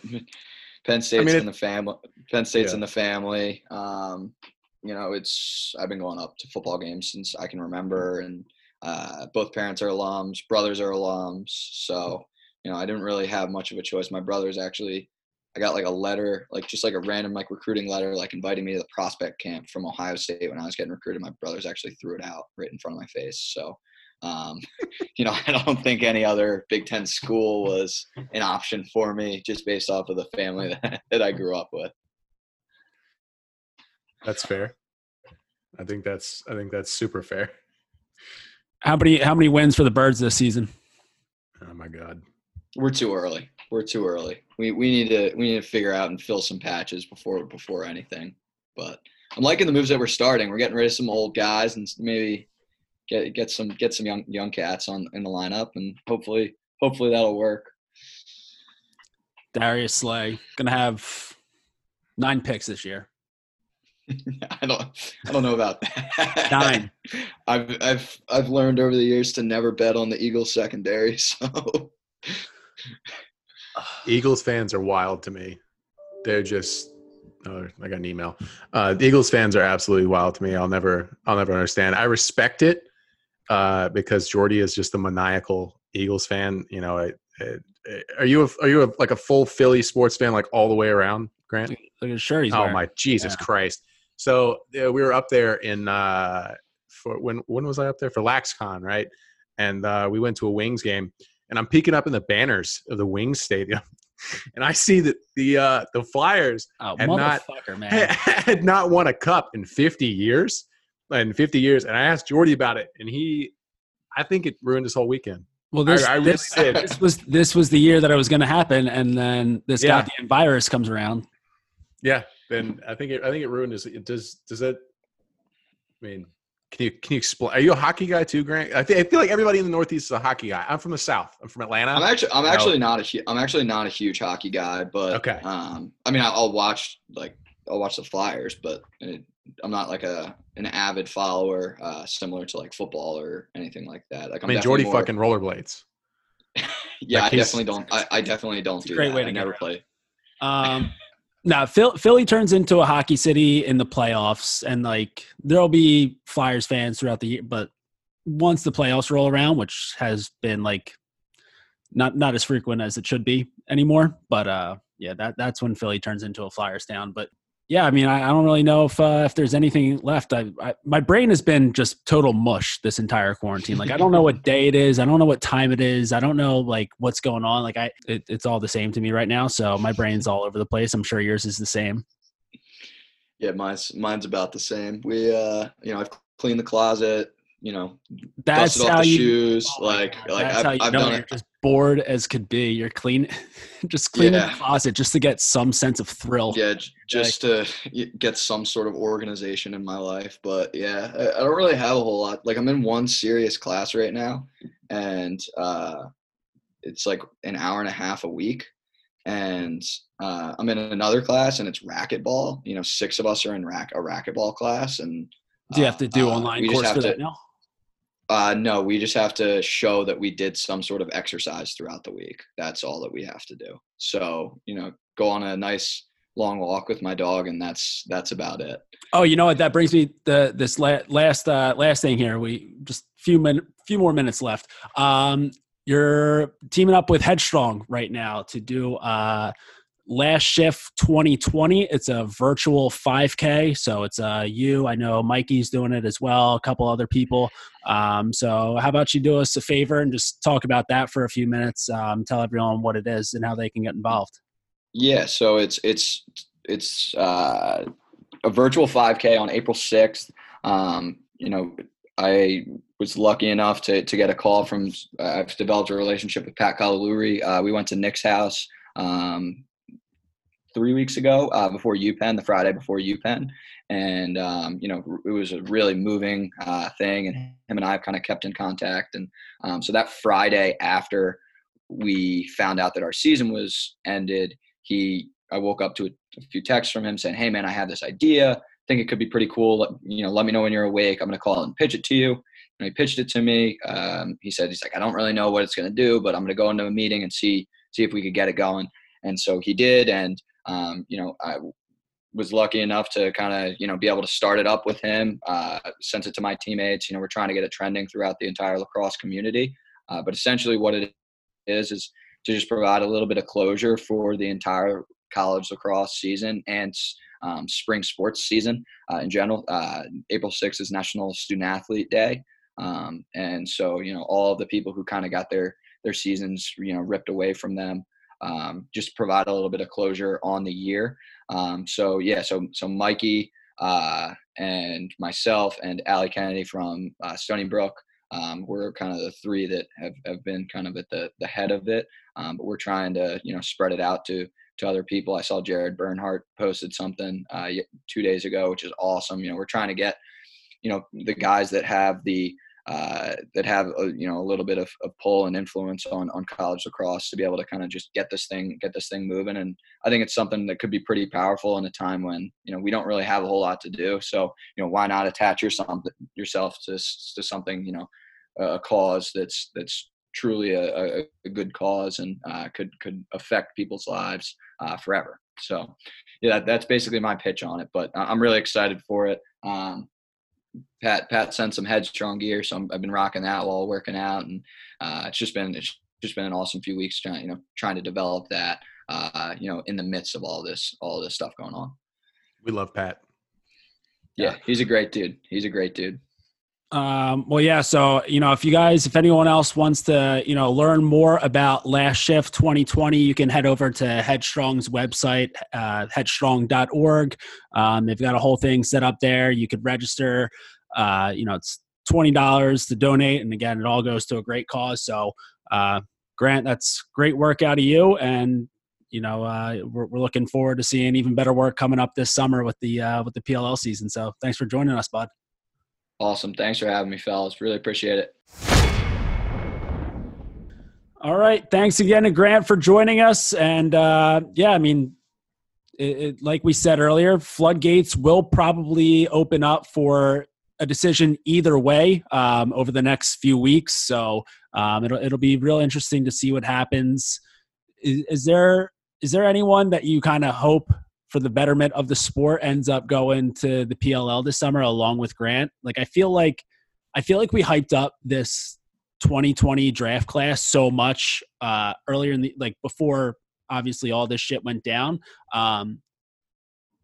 Penn State's it- in the family. Penn State's Yeah. in the family. Um, you know, it's I've been going up to football games since I can remember, and uh, both parents are alums, brothers are alums. So you know, I didn't really have much of a choice. My brothers actually. I got like a letter, like just like a random like recruiting letter, like inviting me to the prospect camp from Ohio State when I was getting recruited. My brothers actually threw it out right in front of my face. So, um, you know, I don't think any other Big Ten school was an option for me just based off of the family that, that I grew up with. That's fair. I think that's I think that's super fair. How many how many wins for the Birds this season? Oh my god. We're too early. We're too early. We we need to we need to figure out and fill some patches before before anything. But I'm liking the moves that we're starting. We're getting rid of some old guys and maybe get get some get some young young cats on in the lineup and hopefully hopefully that'll work. Darius Slay gonna have nine picks this year. I don't I don't know about that. Nine. I've I've I've learned over the years to never bet on the Eagles secondary. So Eagles fans are wild to me. They're just oh, I got an email. Uh, the Eagles fans are absolutely wild to me. I'll never I'll never understand. I respect it uh, because Jordy is just a maniacal Eagles fan. You know, it, it, are you a, are you a, like a full Philly sports fan like all the way around, Grant? Look at shirt he's oh wearing. my Jesus Yeah. Christ! So uh, we were up there in uh, for when when was I up there for LaxCon, right? And uh, we went to a Wings game, and I'm peeking up in the banners of the Wings stadium, and I see that the uh, the Flyers Oh, and not- man. had not won a cup in 50 years, in 50 years. And I asked Jordy about it, and he, I think it ruined his whole weekend. Well, this, I really this, this was this was the year that it was going to happen, and then this Yeah. goddamn virus comes around. Yeah, then I think it, I think it ruined his. It does does that? I mean, can you can you explain? Are you a hockey guy too, Grant? I, think, I feel like everybody in the Northeast is a hockey guy. I'm from the South. I'm from Atlanta. I'm actually I'm No. actually not a hu- I'm actually not a huge hockey guy, but Okay. Um, I mean, I'll, I'll watch like I'll watch the Flyers, but it, I'm not like a an avid follower, uh, similar to like football or anything like that. Like I I'm mean, definitely Jordy more- fucking rollerblades. yeah, Like I definitely don't. I, I definitely don't a do great that. way to I never around play. Um, now Philly turns into a hockey city in the playoffs, and like there'll be Flyers fans throughout the year. But once the playoffs roll around, which has been like not not as frequent as it should be anymore, but uh, yeah, that that's when Philly turns into a Flyers town. But yeah, I mean, I, I don't really know if uh, if there's anything left. I, I my brain has been just total mush this entire quarantine. Like I don't know what day it is. I don't know what time it is. I don't know like what's going on. Like I, it, it's all the same to me right now. So my brain's all over the place. I'm sure yours is the same. Yeah, mine's mine's about the same. We, uh, you know, I've cleaned the closet. You know, That's how you. shoes. oh like, God, like I've, I've done you're it. just bored as could be. You're clean, just cleaning Yeah. the closet just to get some sense of thrill. Yeah, just to get some sort of organization in my life. But yeah, I, I don't really have a whole lot. Like I'm in one serious class right now, and uh, it's like an hour and a half a week. And uh, I'm in another class, and it's racquetball. You know, six of us are in rack a racquetball class, and Do you have to do uh, online course for to- that now? Uh, no, we just have to show that we did some sort of exercise throughout the week. That's all that we have to do. So, you know, go on a nice long walk with my dog, and that's that's about it. Oh, you know what? That brings me the this la- last uh, last thing here. We just few min few more minutes left. Um, you're teaming up with Headstrong right now to do uh, Last Shift 2020. It's a virtual 5K, so it's uh, you. I know Mikey's doing it as well. A couple other people. Um, so how about you do us a favor and just talk about that for a few minutes? Um, tell everyone what it is and how they can get involved. Yeah, so it's it's it's uh, a virtual 5K on April 6th. Um, you know, I was lucky enough to to get a call from. Uh, I've developed a relationship with Pat Colleluori. Uh, we went to Nick's house um, three weeks ago uh, before UPenn, the Friday before UPenn, and um, you know it was a really moving uh, thing. And him and I have kind of kept in contact. And um, so that Friday after we found out that our season was ended, he I woke up to a, a few texts from him saying, "Hey man, I have this idea. Think it could be pretty cool. You know, let me know when you're awake. I'm gonna call and pitch it to you." And he pitched it to me. Um, he said, "He's like, I don't really know what it's gonna do, but I'm gonna go into a meeting and see see if we could get it going." And so he did, and um, you know, I was lucky enough to kind of you know be able to start it up with him. Uh, sent it to my teammates. You know, we're trying to get it trending throughout the entire lacrosse community. Uh, but essentially, what it is is to just provide a little bit of closure for the entire college lacrosse season and um, spring sports season uh, in general. Uh, April 6th is National Student Athlete Day. Um, and so, you know, all of the people who kind of got their, their seasons, you know, ripped away from them, um, just provide a little bit of closure on the year. Um, so yeah, so, so Mikey uh, and myself and Allie Kennedy from uh, Stony Brook, um, we're kind of the three that have, have been kind of at the, the head of it. Um, but we're trying to, you know, spread it out to, to other people. I saw Jared Bernhardt posted something uh, two days ago, which is awesome. You know, we're trying to get, you know, the guys that have the, uh, that have a, you know a little bit of, of pull and influence on on college lacrosse to be able to kind of just get this thing get this thing moving. And I think it's something that could be pretty powerful in a time when you know we don't really have a whole lot to do. So you know why not attach your something yourself to to something you know a cause that's that's truly a, a, good cause and uh, could could affect people's lives uh, forever. So yeah that, that's basically my pitch on it but I- I'm really excited for it. Um, Pat Pat sent some headstrong gear, so I'm, I've been rocking that while working out, and uh, it's just been it's just been an awesome few weeks trying you know trying to develop that uh, you know in the midst of all this all this stuff going on. We love Pat. Yeah, he's a great dude. He's a great dude. Um, well, yeah. So, you know, if you guys, if anyone else wants to, you know, learn more about Last Shift 2020, you can head over to Headstrong's website, uh, headstrong.org. Um, they've got a whole thing set up there. You could register. Uh, you know, it's $20 to donate. And again, it all goes to a great cause. So, uh, Grant, that's great work out of you. And, you know, uh, we're, we're looking forward to seeing even better work coming up this summer with the, uh, with the PLL season. So thanks for joining us, bud. Awesome. Thanks for having me, fellas. Really appreciate it. All right. Thanks again to Grant for joining us. And uh, yeah, I mean, it, it, like we said earlier, floodgates will probably open up for a decision either way um, over the next few weeks. So Um, it'll it'll be real interesting to see what happens. Is, is there is there anyone that you kind of hope for the betterment of the sport ends up going to the PLL this summer along with Grant? Like I feel like I feel like we hyped up this 2020 draft class so much uh, earlier in the like before obviously all this shit went down. Um,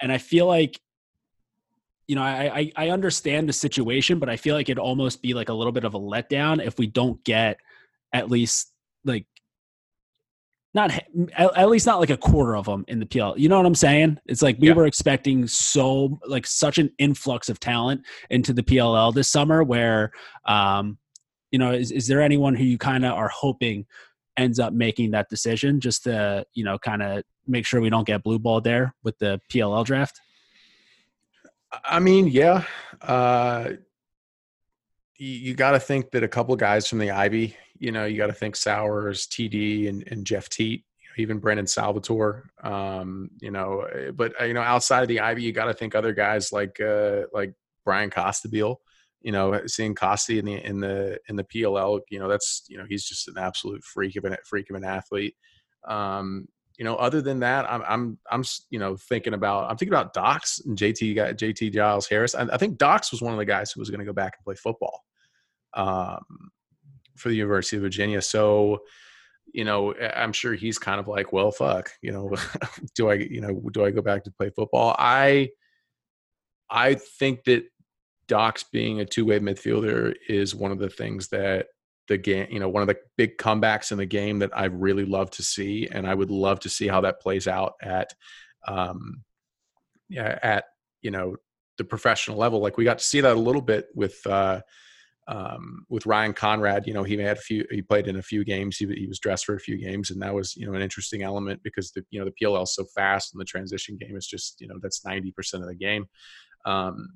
and I feel like you know, I, I, I understand the situation, but I feel like it'd almost be like a little bit of a letdown if we don't get at least like not at least not like a quarter of them in the PL. You know what I'm saying? It's like we yeah. were expecting so like such an influx of talent into the PLL this summer. Where, um, you know, is is there anyone who you kind of are hoping ends up making that decision just to you know kind of make sure we don't get blue ball there with the PLL draft? I mean, yeah. Uh, you, you got to think that a couple guys from the Ivy, you know, you got to think Sowers, TD, and, and Jeff Teat, even Brendan Salvatore. Um, you know, eh, but uh, you know, outside of the Ivy, you got to think other guys like uh, like Brian Costabile. You know, seeing Costi in the in the in the PLL, you know, that's you know, he's just an absolute freak of an freak of an athlete. Um, you know, other than that, I'm I'm I'm you know thinking about I'm thinking about Dox and JT got JT Giles Harris. I, I think Dox was one of the guys who was going to go back and play football um, for the University of Virginia. So, you know, I'm sure he's kind of like, well, fuck, you know, do I you know do I go back to play football? I I think that Dox being a two way midfielder is one of the things that the game, you know, one of the big comebacks in the game that I really love to see, and I would love to see how that plays out at, um, at you know the professional level. Like we got to see that a little bit with uh, um, with Ryan Conrad. You know, he had a few, he played in a few games. He, he was dressed for a few games, and that was you know an interesting element because the you know the PLL is so fast, and the transition game is just you know that's ninety percent of the game. Um,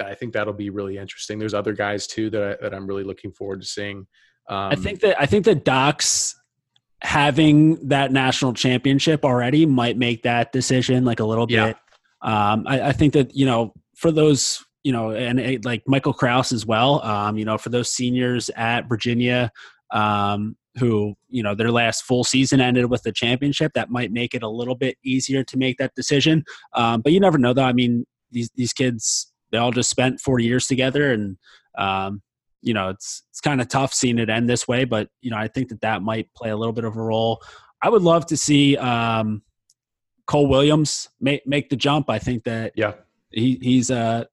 I think that'll be really interesting. There's other guys too that I, that I'm really looking forward to seeing. Um, I think that I think that Dox having that national championship already might make that decision like a little yeah. bit. Um, I, I, think that you know for those you know and it, like Michael Kraus as well. Um, you know for those seniors at Virginia um, who you know their last full season ended with the championship, that might make it a little bit easier to make that decision. Um, but you never know though. I mean these these kids they all just spent four years together and um, you know, it's it's kind of tough seeing it end this way, but you know, I think that that might play a little bit of a role. I would love to see um, Cole Williams make make the jump. I think that yeah, he he's a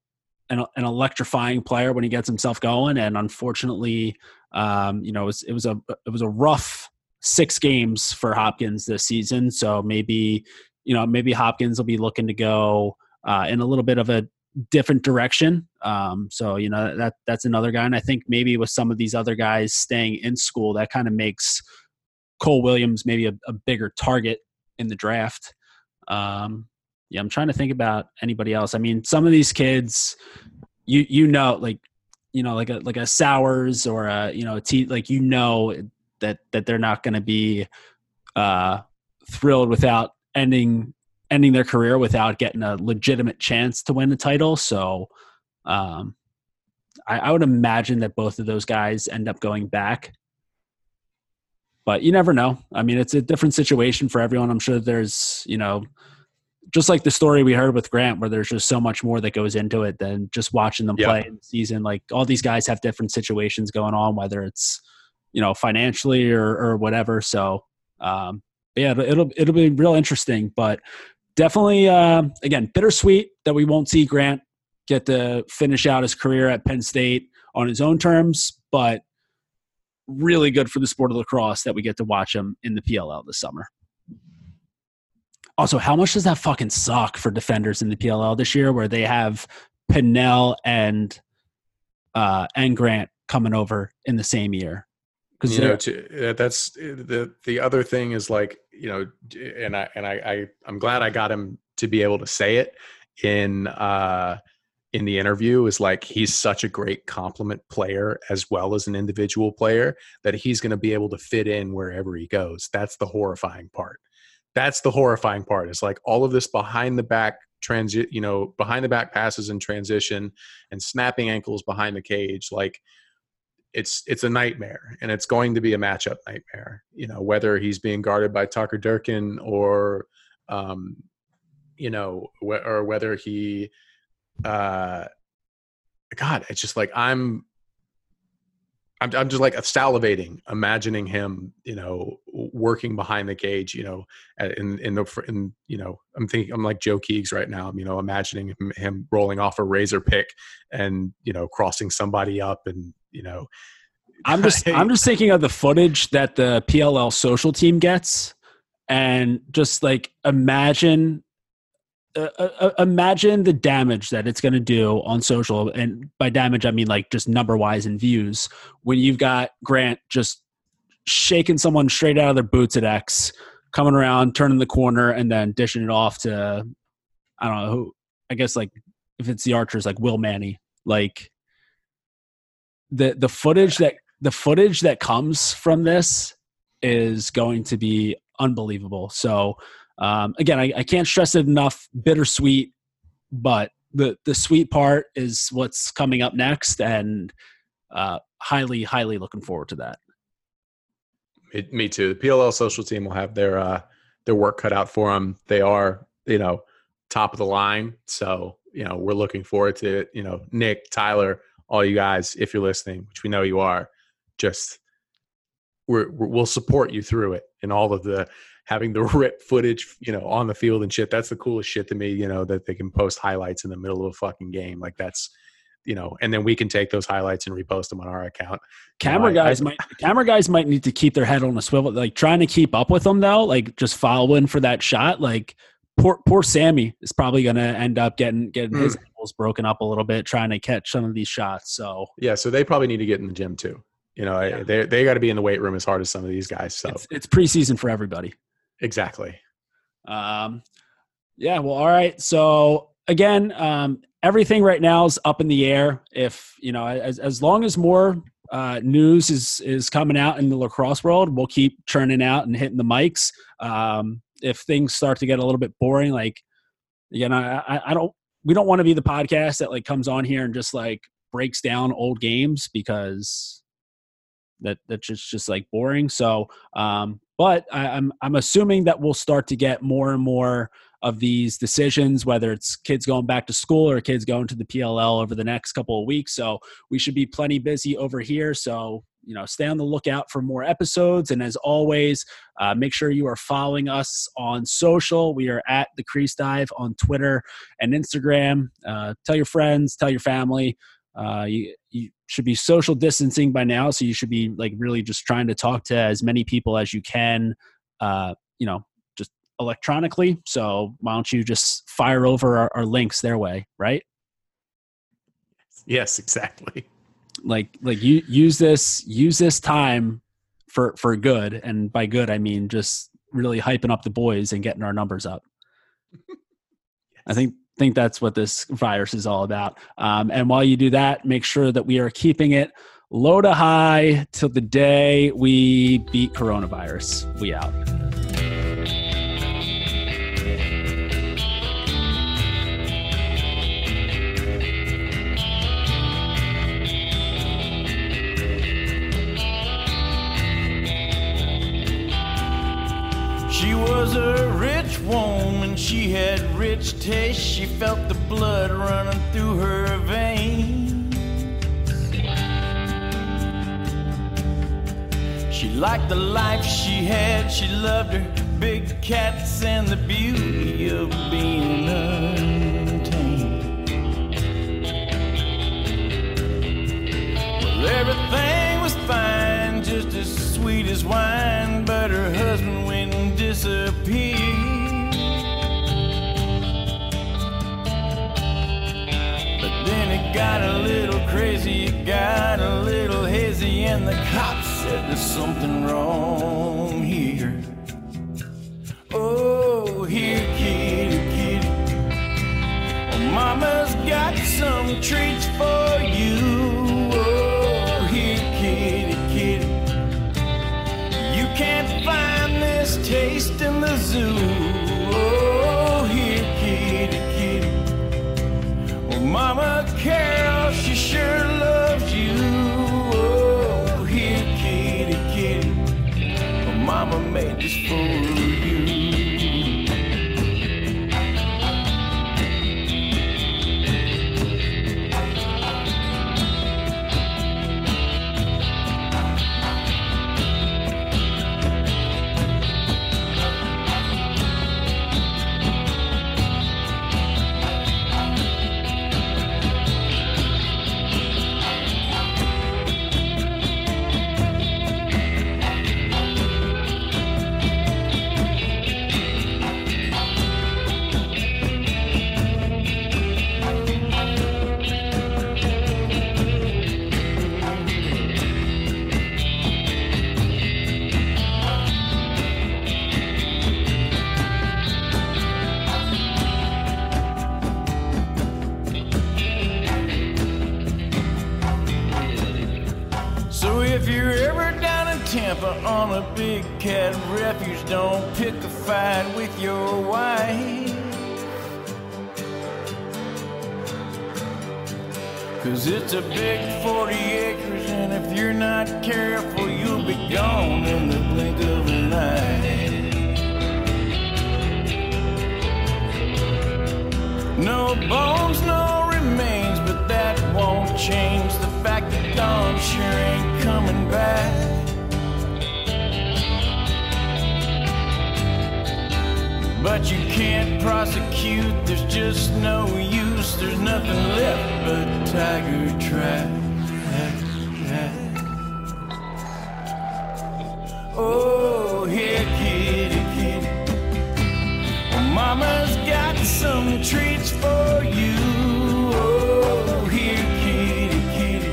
an, an electrifying player when he gets himself going, and unfortunately, um, you know, it was, it was a it was a rough six games for Hopkins this season. So maybe you know maybe Hopkins will be looking to go uh, in a little bit of a different direction. Um, so you know that that's another guy, and I think maybe with some of these other guys staying in school, that kind of makes Cole Williams maybe a, a, bigger target in the draft. Um, yeah, I'm trying to think about anybody else. I mean, some of these kids, you you know, like you know, like a like a Sowers or a you know a T, like you know that that they're not going to be uh, thrilled without ending ending their career without getting a legitimate chance to win the title. So um, I, I, would imagine that both of those guys end up going back. But you never know. I mean, it's a different situation for everyone. I'm sure there's, you know, just like the story we heard with Grant, where there's just so much more that goes into it than just watching them play in the season. Like all these guys have different situations going on, whether it's, you know, financially or, or whatever. So, um, yeah, it'll, it'll, it'll be real interesting. But definitely, uh, again, bittersweet that we won't see Grant get to finish out his career at Penn State on his own terms, but really good for the sport of lacrosse that we get to watch him in the PLL this summer. Also, how much does that fucking suck for defenders in the PLL this year, where they have Pannell and uh, and Grant coming over in the same year? Because you know, to, that's the the other thing is like you know, and I and I, I I'm glad I got him to be able to say it in uh in the interview is like he's such a great complement player as well as an individual player that he's going to be able to fit in wherever he goes. That's the horrifying part. That's the horrifying part. It's like all of this behind the back transit, you know, behind the back passes and transition and snapping ankles behind the cage. Like it's it's a nightmare, and it's going to be a matchup nightmare. You know, whether he's being guarded by Tucker Durkin or, um, you know, wh- or whether he, uh, God, it's just like I'm I'm, I'm just like salivating, imagining him, you know, working behind the cage, you know, in in the in you know, I'm thinking I'm like Joe Keegs right now. I'm you know imagining him, him rolling off a razor pick and you know crossing somebody up and you know. I'm just I'm just thinking of the footage that the PLL social team gets, and just like imagine uh, uh, uh, imagine the damage that it's going to do on social and by damage i mean like just number wise and views when you've got grant just shaking someone straight out of their boots at x coming around turning the corner and then dishing it off to i don't know who i guess like if it's the archers like will manny like the the footage that the footage that comes from this is going to be unbelievable so um, again, I, I can't stress it enough. Bittersweet, but the the sweet part is what's coming up next, and uh, highly, highly looking forward to that. Me, me too. The PLL social team will have their uh, their work cut out for them. They are, you know, top of the line. So, you know, we're looking forward to it. You know, Nick, Tyler, all you guys, if you're listening, which we know you are, just we're, we'll support you through it and all of the having the rip footage, you know, on the field and shit. That's the coolest shit to me, you know, that they can post highlights in the middle of a fucking game. Like that's, you know, and then we can take those highlights and repost them on our account. Camera you know, guys I, might camera guys might need to keep their head on a swivel, like trying to keep up with them though, like just following for that shot. Like poor poor Sammy is probably going to end up getting getting his ankles broken up a little bit trying to catch some of these shots. So yeah, so they probably need to get in the gym too. You know, yeah. they they got to be in the weight room as hard as some of these guys. So it's, it's preseason for everybody. Exactly. Um, yeah. Well, all right. So again, um, everything right now is up in the air. If you know, as as long as more uh, news is is coming out in the lacrosse world, we'll keep churning out and hitting the mics. Um, if things start to get a little bit boring, like again, I, I don't. We don't want to be the podcast that like comes on here and just like breaks down old games because that that's just just like boring. So um, but I, I'm I'm assuming that we'll start to get more and more of these decisions, whether it's kids going back to school or kids going to the PLL over the next couple of weeks. So we should be plenty busy over here. So you know, stay on the lookout for more episodes. And as always, uh, make sure you are following us on social. We are at the Crease Dive on Twitter and Instagram. Uh, tell your friends, tell your family. Uh, you, you should be social distancing by now, so you should be like really just trying to talk to as many people as you can. Uh, you know, just electronically. So why don't you just fire over our, our links their way, right? Yes, exactly. Like like you use this use this time for for good, and by good I mean just really hyping up the boys and getting our numbers up. yes. I think think that's what this virus is all about. Um, and while you do that, make sure that we are keeping it low to high till the day we beat coronavirus. We out. She was a rich woman, she had rich taste. She felt the blood running through her veins. She liked the life she had, she loved her big cats and the beauty of being untamed. Well, everything was fine, just as sweet as wine, but her husband went and disappeared. But then it got a little crazy, it got a little hazy, and the cops said there's something wrong here. Oh, here, kitty, kitty. Well, mama's got some treats for you. taste in the zoo. Oh, here, kitty, kitty. Well, Mama Carol, she sure loves you. Oh, here, kitty, kitty. Well, Mama made this fool. But you can't prosecute, there's just no use, there's nothing left but tiger trap. Oh, here, kitty, kitty. Well, Mama's got some treats for you. Oh, here, kitty, kitty.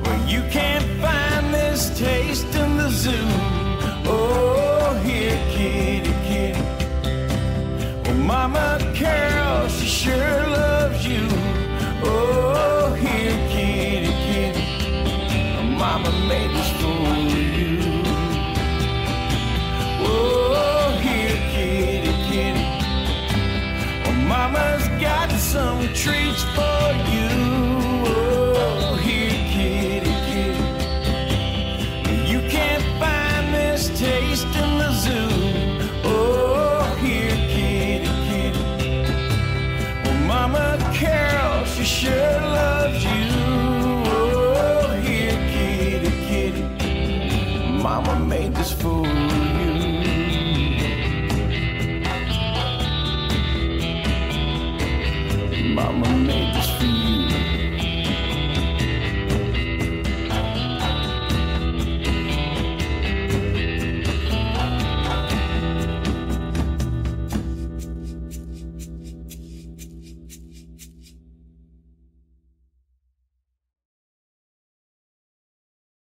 Well, you can't find this taste in the zoo. Oh, here, kitty, kitty. Mama Carol, she sure loves you. Oh, here, kitty, kitty. Mama made this for you. Oh, here, kitty, kitty. Mama's got some treats for